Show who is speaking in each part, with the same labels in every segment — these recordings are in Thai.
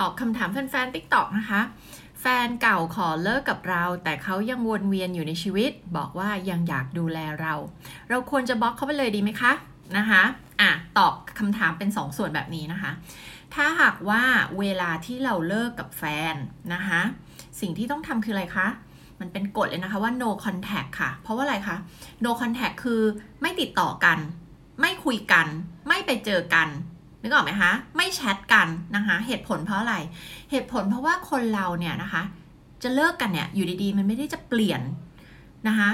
Speaker 1: ตอบคำถามแฟนๆ TikTok นะคะ แฟนเก่าขอเลิกกับเรา แต่เขายังวนเวียนอยู่ในชีวิต บอกว่ายังอยากดูแลเรา เราควรจะบล็อกเขาไปเลยดีไหมคะนะคะอะตอบคำถามเป็น 2สส่วนแบบนี้นะคะ ถ้าหากว่าเวลาที่เราเลิกกับแฟนนะคะสิ่งที่ต้องทำคืออะไรคะมันเป็นกฎเลยนะคะว่า no contact ค่ะ เพราะว่าอะไรคะ no contact คือไม่ติดต่อกัน ไม่คุยกัน ไม่ไปเจอกัน นึกออกไหมคะไม่แชทกันนะคะเหตุผลเพราะอะไร เหตุผลเพราะว่าคนเราเนี่ยนะคะจะเลิกกันเนี่ยอยู่ดีๆ มันไม่ได้จะเปลี่ยนนะคะ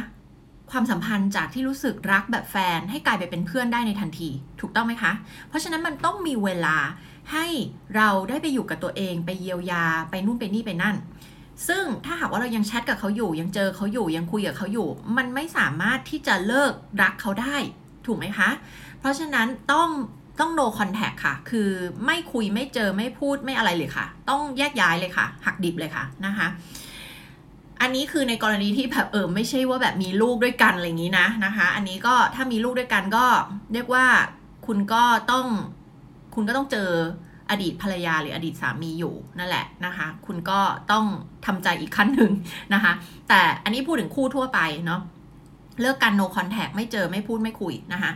Speaker 1: ความสัมพันธ์จากที่รู้สึกรักแบบแฟนให้กลายไปเป็นเพื่อนได้ในทันที ถูกต้องไหมคะ เพราะฉะนั้นมันต้องมีเวลาให้เราได้ไปอยู่กับตัวเองไปเยียวยาไปนู่นไปนี่ไปนั่น ซึ่งถ้าหากว่าเรายังแชทกับเขาอยู่ ยังเจอเขาอยู่ยังคุยกับเขาอยู่ มันไม่สามารถที่จะเลิกรักเขาได้ ถูกไหมคะ เพราะฉะนั้นต้อง ต้อง no contact ค่ะ คือไม่คุยไม่เจอไม่พูดไม่อะไรเลยค่ะ ต้องแยกย้ายเลยค่ะ หักดิบเลยค่ะนะคะ อันนี้คือในกรณีที่แบบเออไม่ใช่ว่าแบบมีลูกด้วยกันอะไรอย่างนี้นะนะคะ อันนี้ก็ถ้ามีลูกด้วยกันก็เรียกว่าคุณก็ต้องคุณก็ต้องเจออดีตภรรยาหรืออดีตสามีอยู่นั่นแหละนะคะ คุณก็ต้องทำใจอีกขั้นหนึ่งนะคะ แต่อันนี้พูดถึงคู่ทั่วไปเนาะเลิกกัน no contact ไม่เจอไม่พูดไม่คุยนะคะ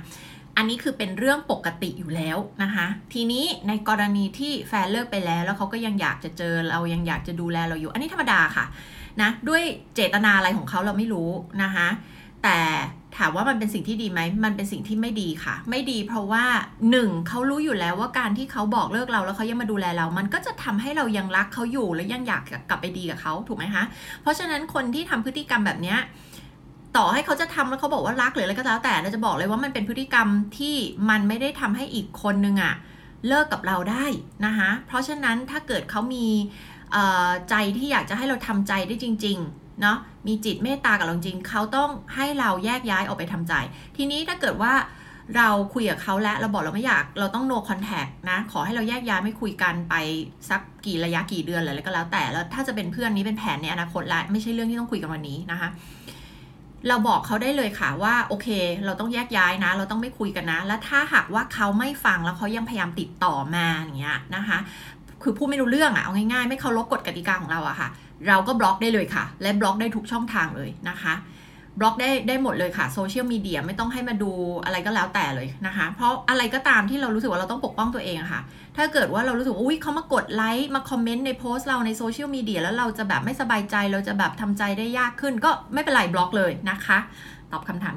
Speaker 1: อันนี้คือเป็นเรื่องปกติอยู่แล้วนะคะ ทีนี้ในกรณีที่แฟนเลิกไปแล้วแล้วเขาก็ยังอยากจะเจอเรายังอยากจะดูแลเราอยู่ อันนี้ธรรมดาค่ะนะด้วยเจตนาอะไรของเขาเราไม่รู้นะคะแต่ถามว่ามันเป็นสิ่งที่ดีไหม มันเป็นสิ่งที่ไม่ดีค่ะ ไม่ดีเพราะว่าหนึ่งเขารู้อยู่แล้วว่าการที่เขาบอกเลิกเราแล้วเขายังมาดูแลเรา มันก็จะทำให้เรายังรักเขาอยู่และยังอยากกลับไปดีกับเขาถูกไหมคะ เพราะฉะนั้นคนที่ทำพฤติกรรมแบบเนี้ย ต่อให้เขาจะทำแล้วเขาบอกว่ารักหรืออะไรก็แล้วแต่เราจะบอกเลยว่ามันเป็นพฤติกรรมที่มันไม่ได้ทำให้อีกคนนึงอะเลิกกับเราได้นะคะเพราะฉะนั้นถ้าเกิดเขามีใจที่อยากจะให้เราทำใจได้จริงๆเนาะมีจิตเมตตากับเราจริงเขาต้องให้เราแยกย้ายออกไปทำใจ ทีนี้ถ้าเกิดว่าเราคุยกับเขาแล้วเราบอกเราไม่อยากเราต้อง no contact นะ ขอให้เราแยกย้ายไม่คุยกันไปสักกี่ระยะกี่เดือนอะไรก็แล้วแต่แล้วถ้าจะเป็นเพื่อนนี้เป็นแผนในอนาคตละไม่ใช่เรื่องที่ต้องคุยกันวันนี้นะคะ เราบอกเขาได้เลยค่ะว่าโอเค เราต้องแยกย้ายนะ เราต้องไม่คุยกันนะ แล้วถ้าหากว่าเขาไม่ฟังแล้วเขายังพยายามติดต่อมาอย่างเงี้ยนะคะ คือพูดไม่รู้เรื่องอะเอาง่ายๆ ไม่เคารพกฎกติกาของเราอะค่ะ เราก็บล็อกได้เลยค่ะ และบล็อกได้ทุกช่องทางเลยนะคะ บล็อกได้ได้หมดเลยค่ะโซเชียลมีเดียไม่ต้องให้มาดูอะไรก็แล้วแต่เลยนะคะ เพราะอะไรก็ตามที่เรารู้สึกว่าเราต้องปกป้องตัวเองค่ะ ถ้าเกิดว่าเรารู้สึกว่าอุ้ยเขามากดไลค์มาคอมเมนต์ในโพสต์เราในโซเชียลมีเดียแล้วเราจะแบบไม่สบายใจเราจะแบบทำใจได้ยากขึ้น ก็ไม่เป็นไรบล็อกเลยนะคะ ตอบคำถาม